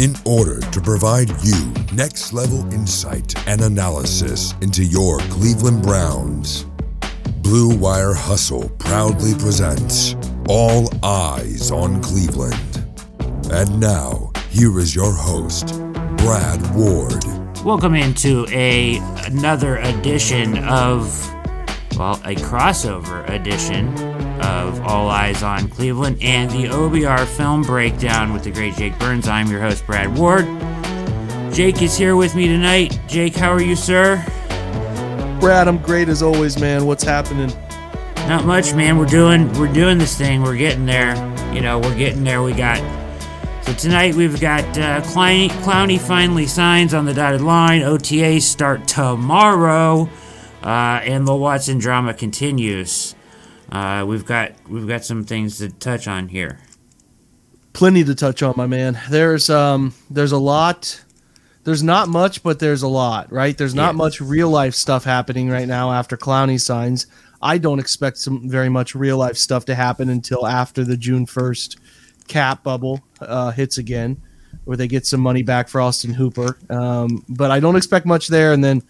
in order to provide you next level insight and analysis into your Cleveland Browns. Blue Wire Hustle proudly presents All Eyes on Cleveland. And now, here is your host, Brad Ward. Welcome into a another edition of well, a crossover edition of All Eyes on Cleveland and the OBR film breakdown with the great Jake Burns. I'm your host, Brad Ward. Jake is here with me tonight. Jake, how are you, sir? Brad, I'm great as always, man. What's happening? Not much, man. We're doing we're doing this thing. We're getting there. You know, we're getting there. We got so tonight we've got uh, Clowney, Clowney finally signs on the dotted line. OTAs start tomorrow, uh, and the Watson drama continues. Uh, we've got we've got some things to touch on here. Plenty to touch on, my man. There's um there's a lot. There's not much, but there's a lot, right? There's not Yeah. much real life stuff happening right now after Clowney signs. I don't expect some very much real life stuff to happen until after the June 1st cap bubble uh, hits again, where they get some money back for Austin Hooper. Um, but I don't expect much there. And then,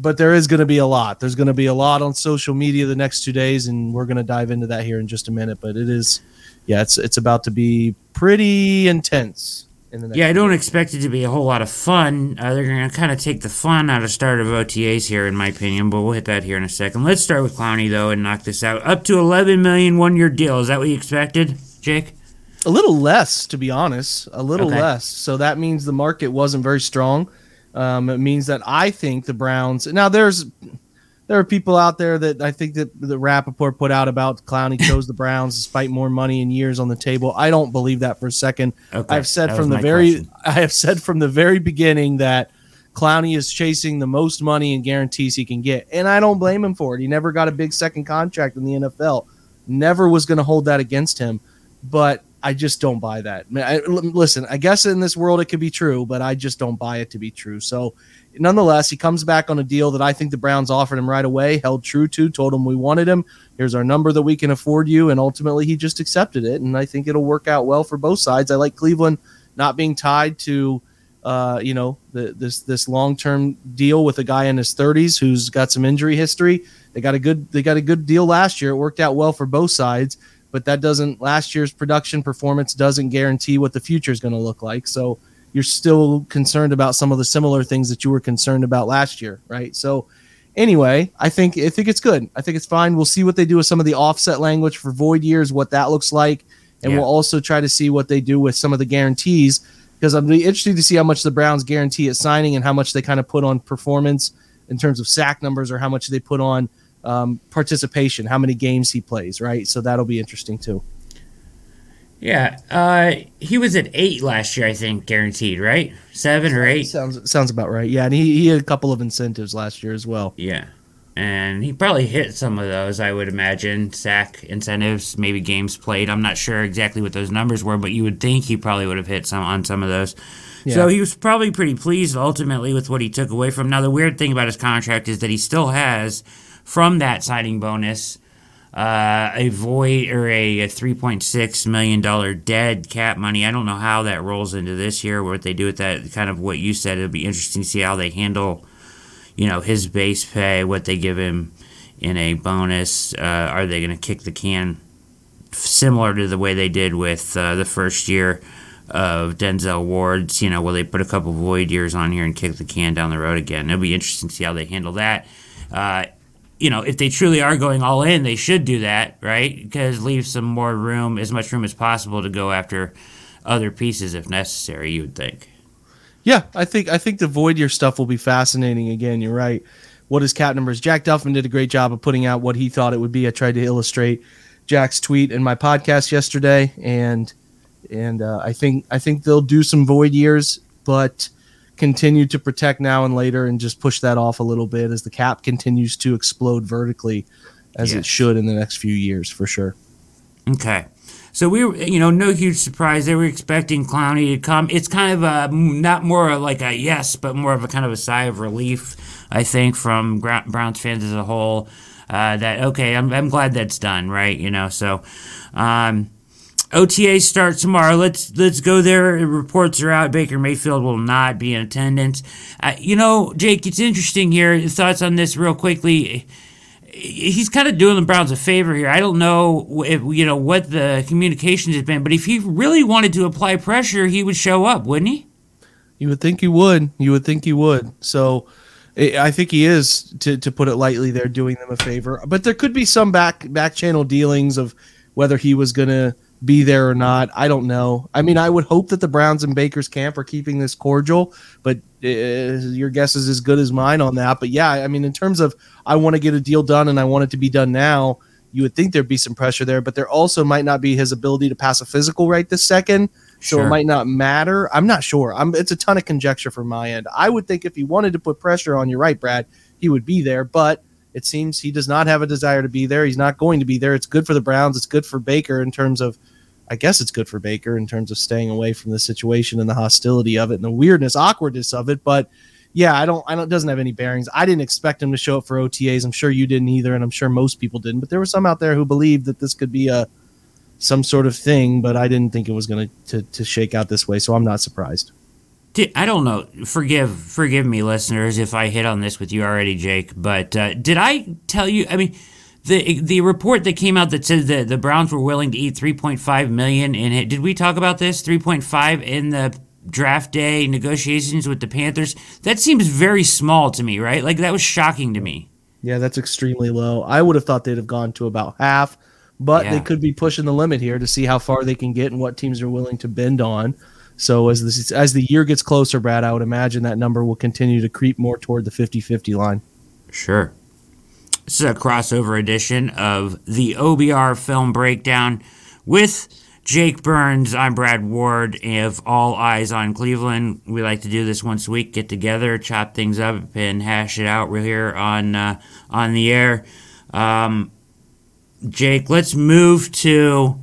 but there is going to be a lot. There's going to be a lot on social media the next two days, and we're going to dive into that here in just a minute. But it is, yeah, it's it's about to be pretty intense. In the next Yeah, I don't expect it to be a whole lot of fun. Uh, they're going to kind of take the fun out of start of OTAs here, in my opinion. But we'll hit that here in a second. Let's start with Clowney though and knock this out. Up to 11 million one year deal. Is that what you expected, Jake? A little less, to be honest. A little Okay. less. So that means the market wasn't very strong. Um, it means that I think the Browns. Now, there's there are people out there that I think that the Rapoport put out about Clowney chose the Browns despite more money and years on the table. I don't believe that for a second. Okay, I've said from the very question. I have said from the very beginning that Clowney is chasing the most money and guarantees he can get, and I don't blame him for it. He never got a big second contract in the NFL. Never was going to hold that against him, but I just don't buy that. I, listen, I guess in this world it could be true, but I just don't buy it to be true. So, nonetheless, he comes back on a deal that I think the Browns offered him right away, held true to, told him we wanted him. Here's our number that we can afford you, and ultimately he just accepted it. And I think it'll work out well for both sides. I like Cleveland not being tied to, uh, you know, the, this this long term deal with a guy in his 30s who's got some injury history. They got a good they got a good deal last year. It worked out well for both sides but that doesn't last year's production performance doesn't guarantee what the future is going to look like. So you're still concerned about some of the similar things that you were concerned about last year right? So anyway i think i think it's good. I think it's fine. We'll see what they do with some of the offset language for void years what that looks like. And Yeah. we'll also try to see what they do with some of the guarantees because i'm really interested to see how much the browns guarantee at signing and how much they kind of put on performance in terms of sack numbers or how much they put on um, participation, how many games he plays, right? So that'll be interesting too. Yeah, uh, he was at eight last year, I think, guaranteed, right? Seven or eight. Sounds sounds about right. Yeah, and he, he had a couple of incentives last year as well. Yeah, and he probably hit some of those. I would imagine sack incentives, maybe games played. I'm not sure exactly what those numbers were, but you would think he probably would have hit some on some of those. So he was probably pretty pleased ultimately with what he took away from. Now the weird thing about his contract is that he still has from that signing bonus uh, a void or a, a three point six million dollar dead cap money. I don't know how that rolls into this year. What they do with that, kind of what you said. It'll be interesting to see how they handle, you know, his base pay, what they give him in a bonus. Uh, are they going to kick the can similar to the way they did with uh, the first year of Denzel Ward's? You know, will they put a couple void years on here and kick the can down the road again? It'll be interesting to see how they handle that. You know, if they truly are going all in, they should do that, right? Because leave some more room, as much room as possible, to go after other pieces if necessary. You would think. Yeah, I think I think the void year stuff will be fascinating. Again, you're right. What is cap numbers? Jack Duffin did a great job of putting out what he thought it would be. I tried to illustrate Jack's tweet in my podcast yesterday, and and uh, I think I think they'll do some void years, but continue to protect now and later, and just push that off a little bit as the cap continues to explode vertically, as Yes. it should in the next few years for sure. Okay. So we were, you know, no huge surprise. They were expecting Clowney to come. It's kind of a not more like a yes, but more of a kind of a sigh of relief, I think, from Browns fans as a whole. Uh, that okay, I'm, I'm glad that's done, right? You know, so um, OTA starts tomorrow. Let's let's go there. Reports are out. Baker Mayfield will not be in attendance. Uh, you know, Jake, it's interesting here. Thoughts on this, real quickly he's kind of doing the Browns a favor here. I don't know if you know what the communications has been, but if he really wanted to apply pressure, he would show up, wouldn't he? You would think he would. You would think he would. So I think he is, to, to put it lightly, there doing them a favor. But there could be some back back channel dealings of whether he was going to be there or not. I don't know. I mean, I would hope that the Browns and Baker's camp are keeping this cordial, but uh, your guess is as good as mine on that. But yeah, I mean, in terms of I want to get a deal done and I want it to be done now, you would think there'd be some pressure there, but there also might not be his ability to pass a physical right this second. So Sure. it might not matter. I'm not sure. I'm it's a ton of conjecture from my end. I would think if he wanted to put pressure on you, right, Brad, he would be there, but it seems he does not have a desire to be there. He's not going to be there. It's good for the Browns. It's good for Baker in terms of I guess it's good for Baker in terms of staying away from the situation and the hostility of it and the weirdness, awkwardness of it. But yeah, I don't, I don't, it doesn't have any bearings. I didn't expect him to show up for OTAs. I'm sure you didn't either, and I'm sure most people didn't. But there were some out there who believed that this could be a some sort of thing, but I didn't think it was going to to shake out this way. So I'm not surprised. Did, I don't know. Forgive, forgive me, listeners, if I hit on this with you already, Jake. But uh, did I tell you? I mean, the the report that came out that said that the Browns were willing to eat 3.5 million in it. Did we talk about this? 3.5 in the draft day negotiations with the Panthers. That seems very small to me, right? Like that was shocking to me. Yeah, that's extremely low. I would have thought they'd have gone to about half, but Yeah. they could be pushing the limit here to see how far they can get and what teams are willing to bend on. So as this as the year gets closer, Brad, I would imagine that number will continue to creep more toward the 50-50 line. Sure. This is a crossover edition of the OBR film breakdown with Jake Burns. I'm Brad Ward of All Eyes on Cleveland. We like to do this once a week, get together, chop things up, and hash it out. We're here on uh, on the air. Um, Jake, let's move to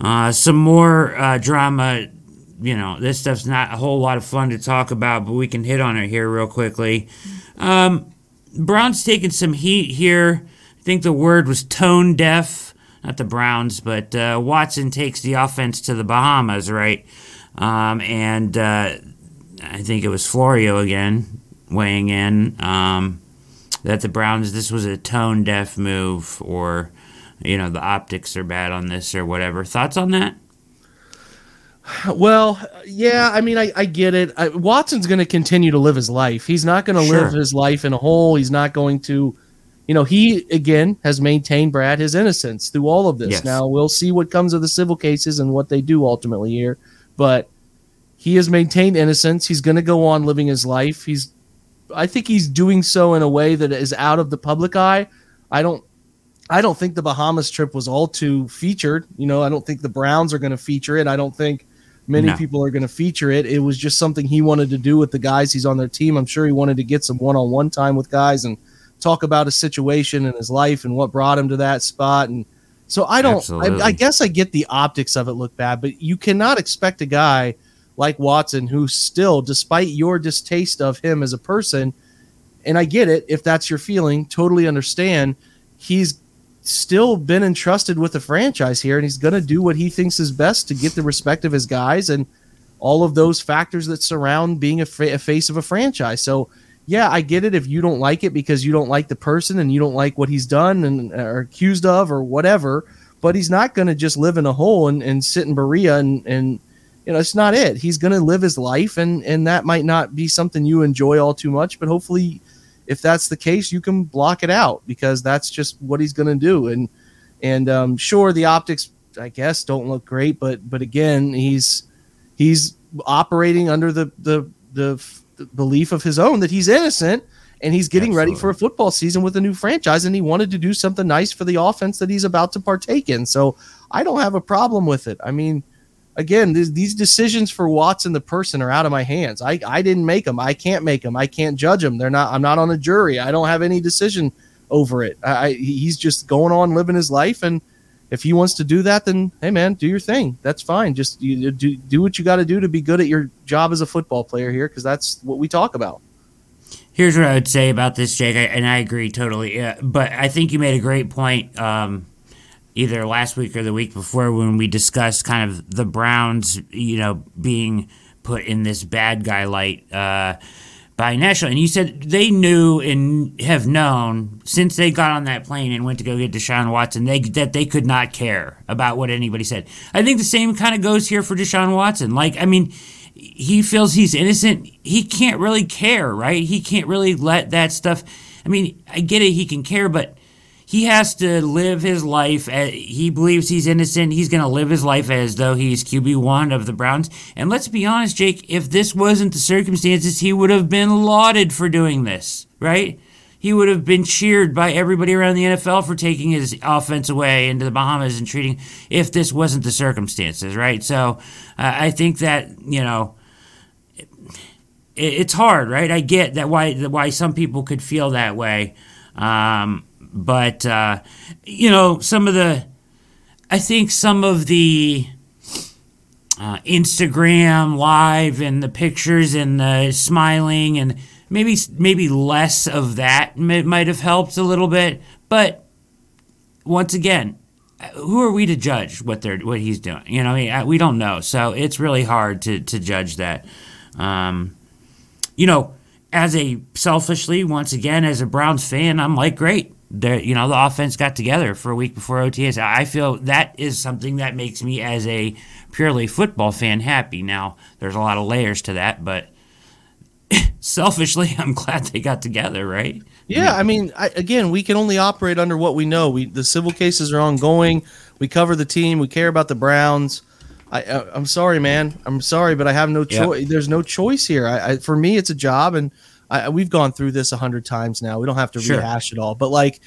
uh, some more uh, drama. You know, this stuff's not a whole lot of fun to talk about, but we can hit on it here real quickly. Um, Browns taking some heat here. I think the word was tone deaf. Not the Browns, but uh, Watson takes the offense to the Bahamas, right? Um, and uh, I think it was Florio again weighing in um, that the Browns, this was a tone deaf move, or, you know, the optics are bad on this or whatever. Thoughts on that? Well, yeah, I mean, I, I get it. I, Watson's going to continue to live his life. He's not going to Sure. live his life in a hole. He's not going to, you know, he again has maintained Brad his innocence through all of this. Yes. Now we'll see what comes of the civil cases and what they do ultimately here, but he has maintained innocence. He's going to go on living his life. He's, I think he's doing so in a way that is out of the public eye. I don't. I don't think the Bahamas trip was all too featured. You know, I don't think the Browns are going to feature it. I don't think many No. people are going to feature it. It was just something he wanted to do with the guys he's on their team. I'm sure he wanted to get some one-on-one time with guys and talk about a situation in his life and what brought him to that spot. And so I don't. I, I guess I get the optics of it look bad, but you cannot expect a guy like Watson who still, despite your distaste of him as a person, and I get it if that's your feeling, totally understand. He's still been entrusted with the franchise here, and he's going to do what he thinks is best to get the respect of his guys and all of those factors that surround being a, fa- a face of a franchise. So, yeah, I get it if you don't like it because you don't like the person and you don't like what he's done and are accused of or whatever. But he's not going to just live in a hole and, and sit in Berea and and you know it's not it. He's going to live his life and and that might not be something you enjoy all too much. But hopefully, if that's the case, you can block it out because that's just what he's going to do. And and um, sure, the optics I guess don't look great, but but again, he's he's operating under the the the, f- the belief of his own that he's innocent. and he's getting Absolutely. ready for a football season with a new franchise and he wanted to do something nice for the offense that he's about to partake in. So I don't have a problem with it. I mean, again, these, these decisions for Watson the person are out of my hands. I, I didn't make them. I can't make them. I can't judge them. They're not. I'm not on a jury. I don't have any decision over it. I, he's just going on living his life, and if he wants to do that, then hey man, do your thing. That's fine. Just you, do do what you got to do to be good at your job as a football player here, because that's what we talk about. Here's what I would say about this, Jake, and I agree totally. Yeah, but I think you made a great point. Um, either last week or the week before when we discussed kind of the Browns, you know, being put in this bad guy light uh, by Nashville. And you said they knew and have known since they got on that plane and went to go get Deshaun Watson they, that they could not care about what anybody said. I think the same kind of goes here for Deshaun Watson. Like, I mean, he feels he's innocent. He can't really care, right? He can't really let that stuff. I mean, I get it, he can care, but he has to live his life. he believes he's innocent. He's going to live his life as though he's QB1 of the Browns. And let's be honest, Jake, if this wasn't the circumstances, he would have been lauded for doing this, right? He would have been cheered by everybody around the NFL for taking his offense away into the Bahamas and treating, if this wasn't the circumstances, right? So uh, I think that, you know, it, it's hard, right? I get that why why some people could feel that way. Um, but uh, you know, some of the, I think some of the uh, Instagram live and the pictures and the smiling and maybe maybe less of that might have helped a little bit. But once again, who are we to judge what they're what he's doing? You know, I we don't know, so it's really hard to to judge that. Um, you know, as a selfishly, once again, as a Browns fan, I'm like, great the you know the offense got together for a week before OTAs. I feel that is something that makes me as a purely football fan happy. Now there's a lot of layers to that, but selfishly, I'm glad they got together. Right? Yeah, I mean, I, again, we can only operate under what we know. We the civil cases are ongoing. We cover the team. We care about the Browns. I, I am sorry, man. I'm sorry, but I have no choice. Yep. There's no choice here. I, I for me, it's a job and I, we've gone through this a hundred times now. We don't have to sure. rehash it all, but like,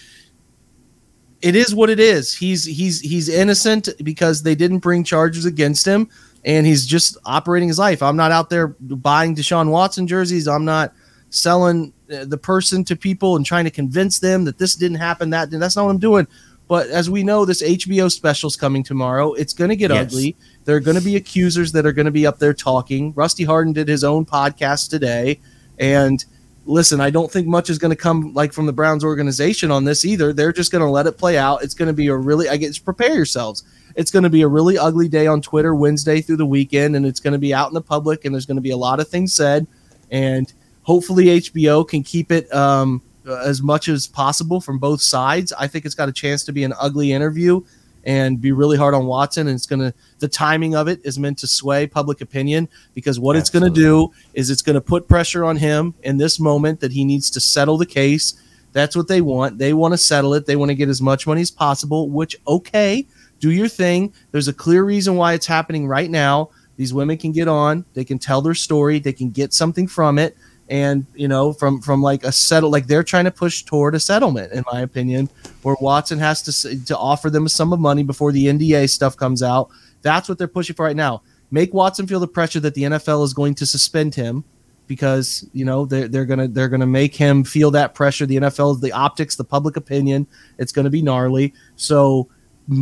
it is what it is. He's he's he's innocent because they didn't bring charges against him, and he's just operating his life. I'm not out there buying Deshaun Watson jerseys. I'm not selling uh, the person to people and trying to convince them that this didn't happen. That that's not what I'm doing. But as we know, this HBO special is coming tomorrow. It's going to get yes. ugly. There are going to be accusers that are going to be up there talking. Rusty Hardin did his own podcast today, and listen, I don't think much is going to come like from the Browns organization on this either. They're just going to let it play out. It's going to be a really, I guess, prepare yourselves. It's going to be a really ugly day on Twitter Wednesday through the weekend, and it's going to be out in the public, and there's going to be a lot of things said, and hopefully HBO can keep it um, as much as possible from both sides. I think it's got a chance to be an ugly interview and be really hard on Watson. And it's going to, the timing of it is meant to sway public opinion because what Absolutely. it's going to do is it's going to put pressure on him in this moment that he needs to settle the case. That's what they want. They want to settle it. They want to get as much money as possible, which, okay, do your thing. There's a clear reason why it's happening right now. These women can get on, they can tell their story, they can get something from it and you know from from like a settle like they're trying to push toward a settlement in my opinion where watson has to to offer them a sum of money before the nda stuff comes out. That's what they're pushing for right now. Make watson feel the pressure that the nfl is going to suspend him because you know they're, they're gonna they're gonna make him feel that pressure. The nfl the optics the public opinion. It's gonna be gnarly. So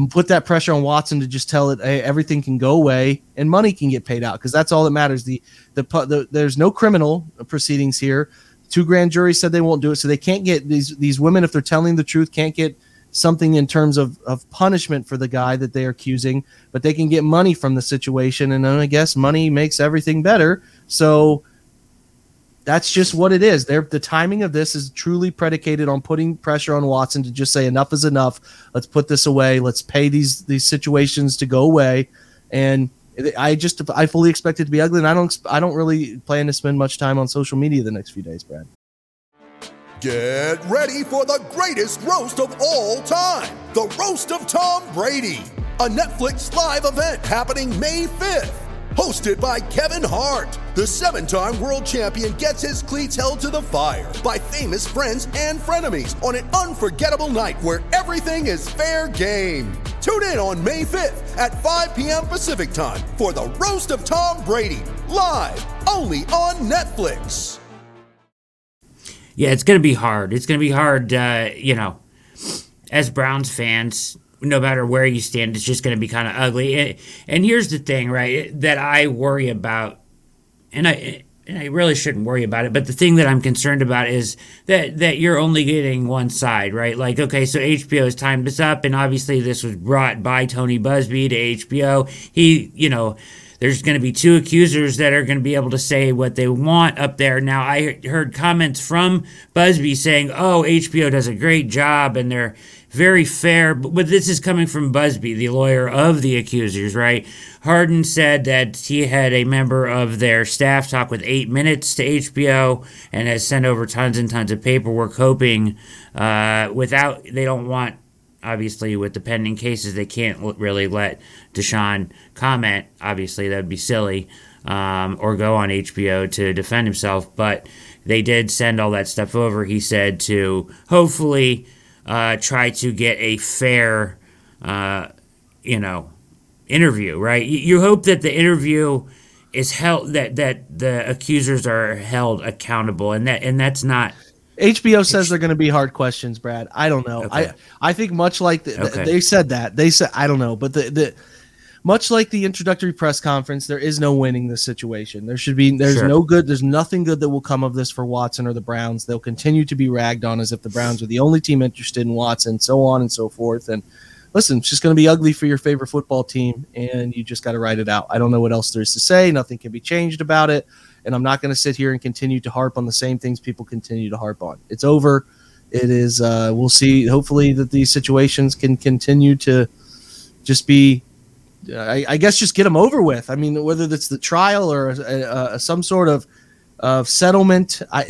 put that pressure on Watson to just tell it hey, everything can go away and money can get paid out because that's all that matters. The, the, the there's no criminal proceedings here. Two grand juries said they won't do it, so they can't get these these women if they're telling the truth can't get something in terms of, of punishment for the guy that they are accusing, but they can get money from the situation, and then I guess money makes everything better. So that's just what it is. There, the timing of this is truly predicated on putting pressure on Watson to just say enough is enough. Let's put this away. Let's pay these these situations to go away. And I just I fully expect it to be ugly, and I don't I don't really plan to spend much time on social media the next few days, Brad. Get ready for the greatest roast of all time, the roast of Tom Brady, a Netflix live event happening May fifth hosted by Kevin Hart. The seven time world champion gets his cleats held to the fire by famous friends and frenemies on an unforgettable night where everything is fair game. Tune in on May 5th at 5 p.m. Pacific time for the Roast of Tom Brady, live only on Netflix. Yeah, it's going to be hard. It's going to be hard, uh, you know, as Browns fans, no matter where you stand, it's just going to be kind of ugly. And here's the thing, right, that I worry about, and I and I really shouldn't worry about it, but the thing that I'm concerned about is that that you're only getting one side, right? Like, okay, so HBO has timed this up, and obviously this was brought by Tony Buzbee to HBO. He, you know, there's going to be two accusers that are going to be able to say what they want up there. Now, I heard comments from Buzbee saying, "Oh, HBO does a great job, and they're." Very fair, but this is coming from Buzbee, the lawyer of the accusers, right? Hardin said that he had a member of their staff talk with eight minutes to HBO and has sent over tons and tons of paperwork, hoping uh, without, they don't want, obviously, with the pending cases, they can't really let Deshaun comment. Obviously, that would be silly, um, or go on HBO to defend himself, but they did send all that stuff over, he said, to hopefully uh, try to get a fair, uh, you know, interview. Right? You, you, hope that the interview is held that that the accusers are held accountable, and that and that's not. HBO says they're going to be hard questions, Brad. I don't know. Okay. I I think much like the, okay. they said that they said I don't know, but the the much like the introductory press conference, there is no winning this situation. There should be there's sure. no good, there's nothing good that will come of this for Watson or the Browns. They'll continue to be ragged on as if the Browns are the only team interested in Watson, so on and so forth. And listen, it's just going to be ugly for your favorite football team, and you just got to write it out. I don't know what else there is to say. Nothing can be changed about it. And I'm not going to sit here and continue to harp on the same things people continue to harp on. It's over. It is. Uh, we'll see. Hopefully, that these situations can continue to just be I, I, guess just get them over with. I mean, whether it's the trial or a, a, some sort of of settlement, I,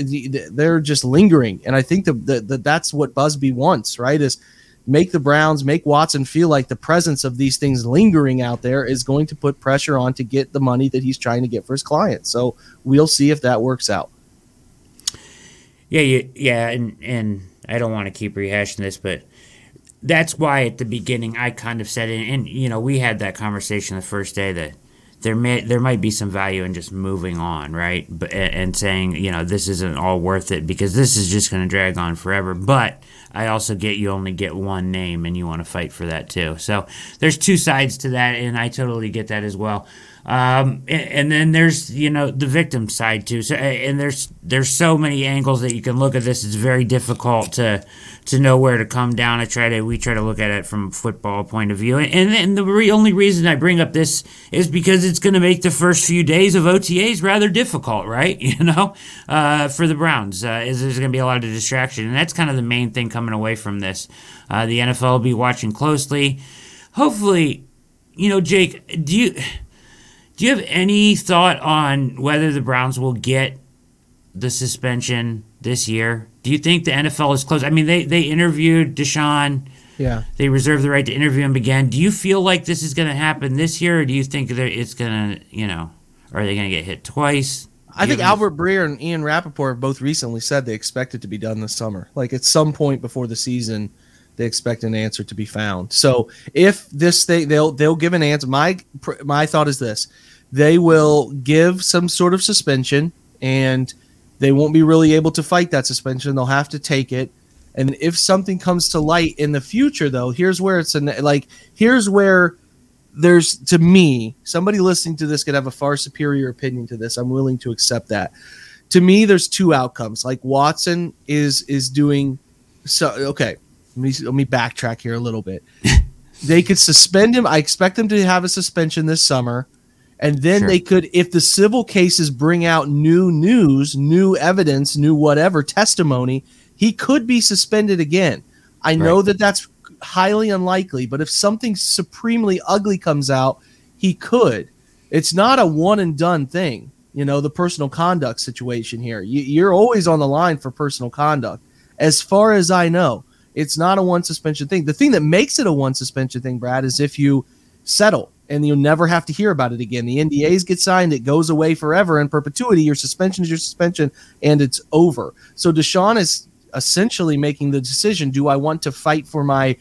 they're just lingering, and I think that, that that's what Buzbee wants, right? Is make the Browns, make Watson feel like the presence of these things lingering out there is going to put pressure on to get the money that he's trying to get for his client. So we'll see if that works out. Yeah, yeah, yeah, and and I don't want to keep rehashing this, but that's why at the beginning I kind of said, and, and you know, we had that conversation the first day that there may there might be some value in just moving on, right? But and saying, you know, this isn't all worth it because this is just going to drag on forever. But I also get you only get one name, and you want to fight for that too. So there's two sides to that, and I totally get that as well. Um, and, and, then there's you know the victim side too. So and there's there's so many angles that you can look at this. It's very difficult to to know where to come down. I try to we try to look at it from a football point of view. And and the re- only reason I bring up this is because it's going to make the first few days of OTAs rather difficult, right? You know, uh, for the Browns, uh, is there's going to be a lot of distraction, and that's kind of the main thing coming away from this. Uh, the NFL will be watching closely. Hopefully, you know, Jake, do you do you have any thought on whether the Browns will get the suspension this year? Do you think the NFL is close? I mean, they, they interviewed Deshaun. Yeah. They reserved the right to interview him again. Do you feel like this is going to happen this year, or do you think that it's going to, you know, are they going to get hit twice? I think Albert Breer and Ian Rapoport both recently said they expect it to be done this summer. Like at some point before the season, they expect an answer to be found. So if this thing, they'll they'll give an answer. My my thought is this: they will give some sort of suspension, and they won't be really able to fight that suspension. They'll have to take it. And if something comes to light in the future, though, here's where it's an, like here's where there's to me somebody listening to this could have a far superior opinion to this. I'm willing to accept that. To me, there's two outcomes. Like Watson is is doing so. Okay, let me let me backtrack here a little bit. they could suspend him. I expect them to have a suspension this summer, and then sure. they could, if the civil cases bring out new news, new evidence, new whatever testimony, he could be suspended again. I right. know that that's highly unlikely, but if something supremely ugly comes out, he could. It's not a one and done thing. You know, the personal conduct situation here. You, you're always on the line for personal conduct, as far as I know. It's not a one suspension thing. The thing that makes it a one suspension thing, Brad, is if you settle and you'll never have to hear about it again. The NDAs get signed, it goes away forever in perpetuity. Your suspension is your suspension, and it's over. So Deshaun is essentially making the decision: Do I want to fight for my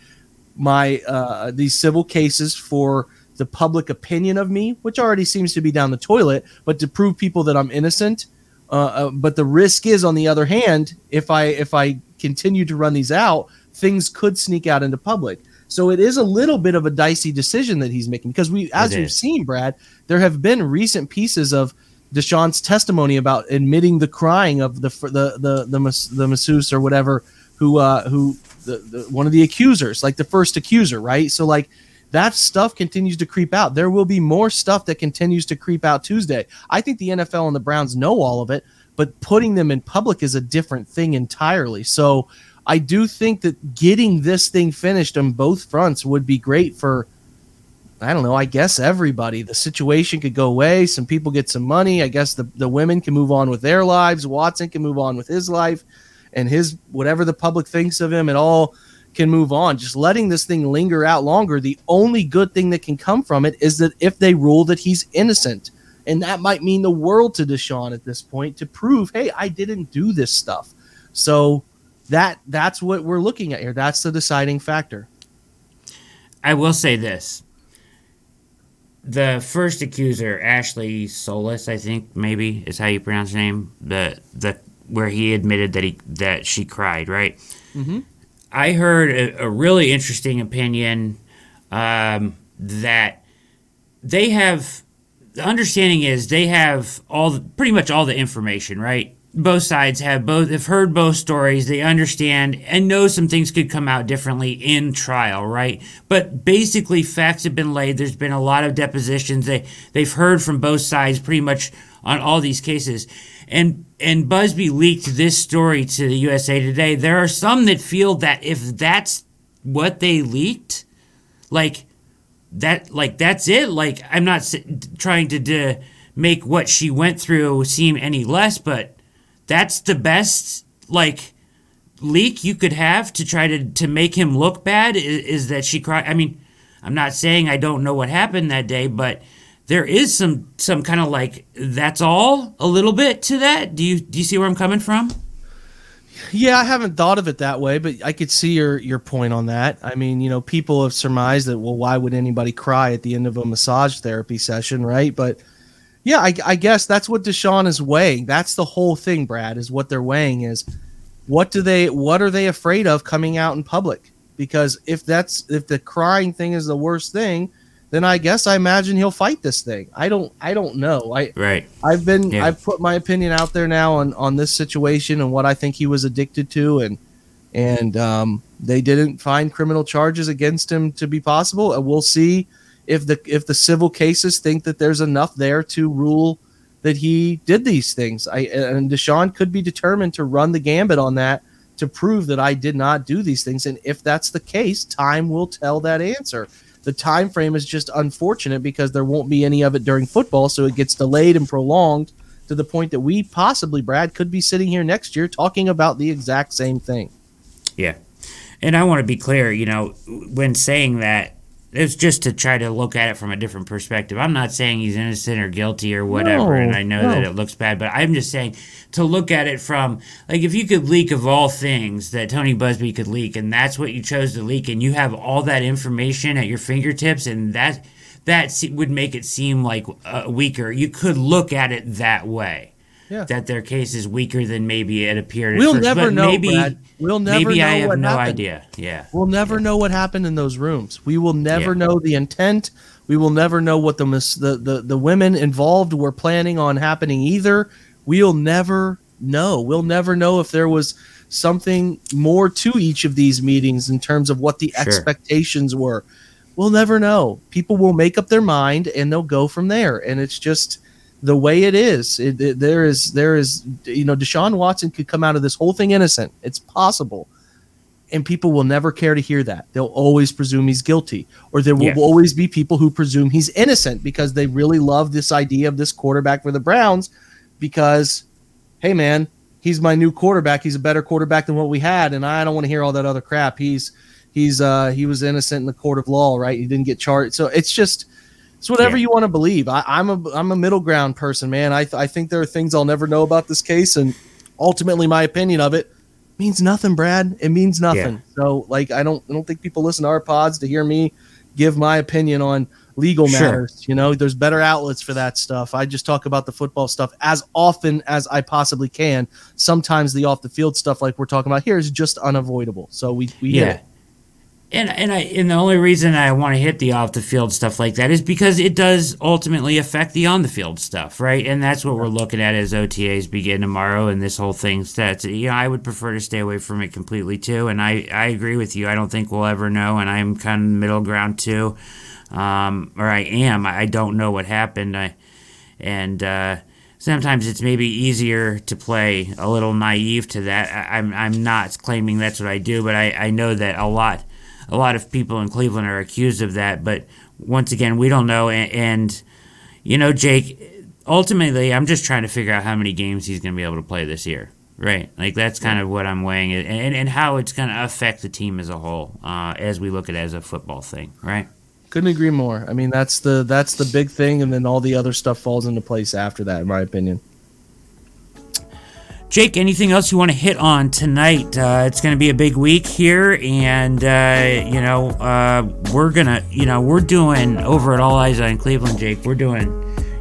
my uh, these civil cases for the public opinion of me, which already seems to be down the toilet, but to prove people that I'm innocent? Uh, uh, but the risk is, on the other hand, if I if I continue to run these out, things could sneak out into public. So it is a little bit of a dicey decision that he's making because we, as we've seen, Brad, there have been recent pieces of Deshaun's testimony about admitting the crying of the the the the, mas- the masseuse or whatever who uh who the, the one of the accusers, like the first accuser, right? So like that stuff continues to creep out. There will be more stuff that continues to creep out Tuesday. I think the NFL and the Browns know all of it, but putting them in public is a different thing entirely. So I do think that getting this thing finished on both fronts would be great for I don't know, I guess everybody. The situation could go away, some people get some money. I guess the, the women can move on with their lives. Watson can move on with his life and his whatever the public thinks of him, it all can move on. Just letting this thing linger out longer, the only good thing that can come from it is that if they rule that he's innocent. And that might mean the world to Deshaun at this point to prove, hey, I didn't do this stuff. So that that's what we're looking at here. That's the deciding factor. I will say this. The first accuser, Ashley Solis, I think maybe is how you pronounce her name. The the where he admitted that he that she cried, right? Mm-hmm. I heard a, a really interesting opinion um, that they have. The understanding is they have all the, pretty much all the information, right? Both sides have both have heard both stories. They understand and know some things could come out differently in trial, right? But basically, facts have been laid. There's been a lot of depositions. They they've heard from both sides pretty much on all these cases. And and Buzbee leaked this story to the USA Today. There are some that feel that if that's what they leaked, like that, like that's it. Like I'm not trying to d- make what she went through seem any less, but that's the best like leak you could have to try to to make him look bad. Is, is that she cried? I mean, I'm not saying I don't know what happened that day, but there is some some kind of like that's all a little bit to that. Do you do you see where I'm coming from? Yeah, I haven't thought of it that way, but I could see your your point on that. I mean, you know, people have surmised that well, why would anybody cry at the end of a massage therapy session, right? But yeah, I, I guess that's what Deshaun is weighing. That's the whole thing, Brad, is what they're weighing is what do they what are they afraid of coming out in public? Because if that's if the crying thing is the worst thing, then I guess I imagine he'll fight this thing. I don't I don't know. I Right. I've been Yeah. I've put my opinion out there now on on this situation and what I think he was addicted to and and um, they didn't find criminal charges against him to be possible. And we'll see if the if the civil cases think that there's enough there to rule that he did these things. I and Deshaun could be determined to run the gambit on that to prove that I did not do these things. And if that's the case, time will tell that answer. The time frame is just unfortunate because there won't be any of it during football, so it gets delayed and prolonged to the point that we possibly, Brad, could be sitting here next year talking about the exact same thing. Yeah. And I want to be clear, you know, when saying that, it's just to try to look at it from a different perspective. I'm not saying he's innocent or guilty or whatever, No, and I know no. that it looks bad, but I'm just saying to look at it from like if you could leak of all things that Tony Buzbee could leak, and that's what you chose to leak, and you have all that information at your fingertips, and that that se- would make it seem like uh, weaker. You could look at it that way. Yeah. That their case is weaker than maybe it appeared. We'll first, never but know, Maybe, Brad. We'll never maybe know I have what no happened. idea. Yeah. We'll never know what happened in those rooms. We will never Yeah. know the intent. We will never know what the, mis- the the the women involved were planning on happening either. We'll never know. We'll never know if there was something more to each of these meetings in terms of what the Sure. expectations were. We'll never know. People will make up their mind and they'll go from there. And it's just the way it is. It, it- there is there is you know Deshaun Watson could come out of this whole thing innocent. It's possible and people will never care to hear that. They'll always presume he's guilty, or there will Yeah. always be people who presume he's innocent because they really love this idea of this quarterback for the Browns. Because, hey man, he's my new quarterback. He's a better quarterback than what we had, and I don't want to hear all that other crap. He's he's uh he was innocent in the court of law, right? He didn't get charged, so it's just It's whatever Yeah. you want to believe. I, I'm a I'm a middle ground person, man. I th- I think there are things I'll never know about this case, and ultimately, my opinion of it means nothing, Brad. It means nothing. So, like, I don't I don't think people listen to our pods to hear me give my opinion on legal Sure. matters. You know, there's better outlets for that stuff. I just talk about the football stuff as often as I possibly can. Sometimes the off the field stuff, like we're talking about here, is just unavoidable. So we we Yeah. And and I and the only reason I want to hit the off the field stuff like that is because it does ultimately affect the on the field stuff, right? And that's what we're looking at as OTAs begin tomorrow, and this whole thing that's you know I would prefer to stay away from it completely too. And I I agree with you. I don't think we'll ever know, and I'm kind of middle ground too, um, or I am. I don't know what happened. I and. uh sometimes it's maybe easier to play a little naive to that. I, I'm I'm not claiming that's what I do, but I, I know that a lot a lot of people in Cleveland are accused of that. But once again, we don't know. And, and you know, Jake, ultimately, I'm just trying to figure out how many games he's going to be able to play this year. Right, like that's kind of what I'm weighing, it, and and how it's going to affect the team as a whole, uh, as we look at it as a football thing, right? Couldn't agree more. I mean, that's the that's the big thing, and then all the other stuff falls into place after that, in my opinion. Jake, anything else you want to hit on tonight? Uh, it's going to be a big week here, and uh, you know uh, we're gonna, you know, we're doing over at All Eyes on Cleveland, Jake. We're doing,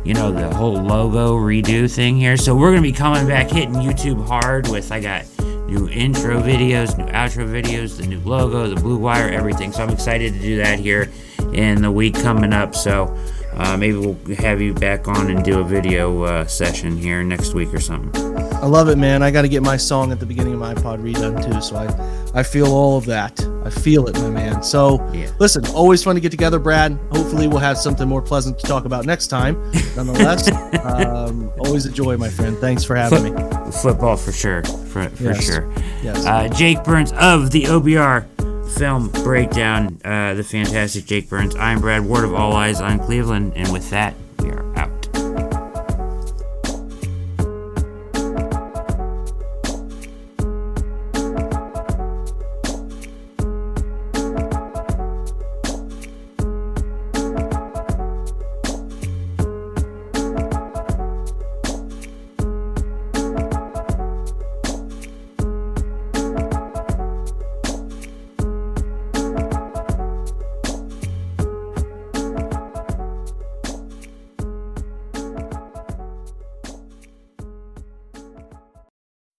you know, the whole logo redo thing here. So we're gonna be coming back hitting YouTube hard with. I got new intro videos, new outro videos, the new logo, the blue wire, everything. So I'm excited to do that here in the week coming up. So. Uh, maybe we'll have you back on and do a video uh, session here next week or something. I love it, man. I got to get my song at the beginning of my pod redone too, so I, I feel all of that. I feel it, my man. So, Yeah. listen, always fun to get together, Brad. Hopefully, we'll have something more pleasant to talk about next time. Nonetheless, um, always a joy, my friend. Thanks for having me. Football for sure, for, for Yes. sure. Yes. Uh, Jake Burns of the OBR Film Breakdown, uh, the fantastic Jake Burns. I'm Brad Ward of All Eyes on Cleveland, and with that,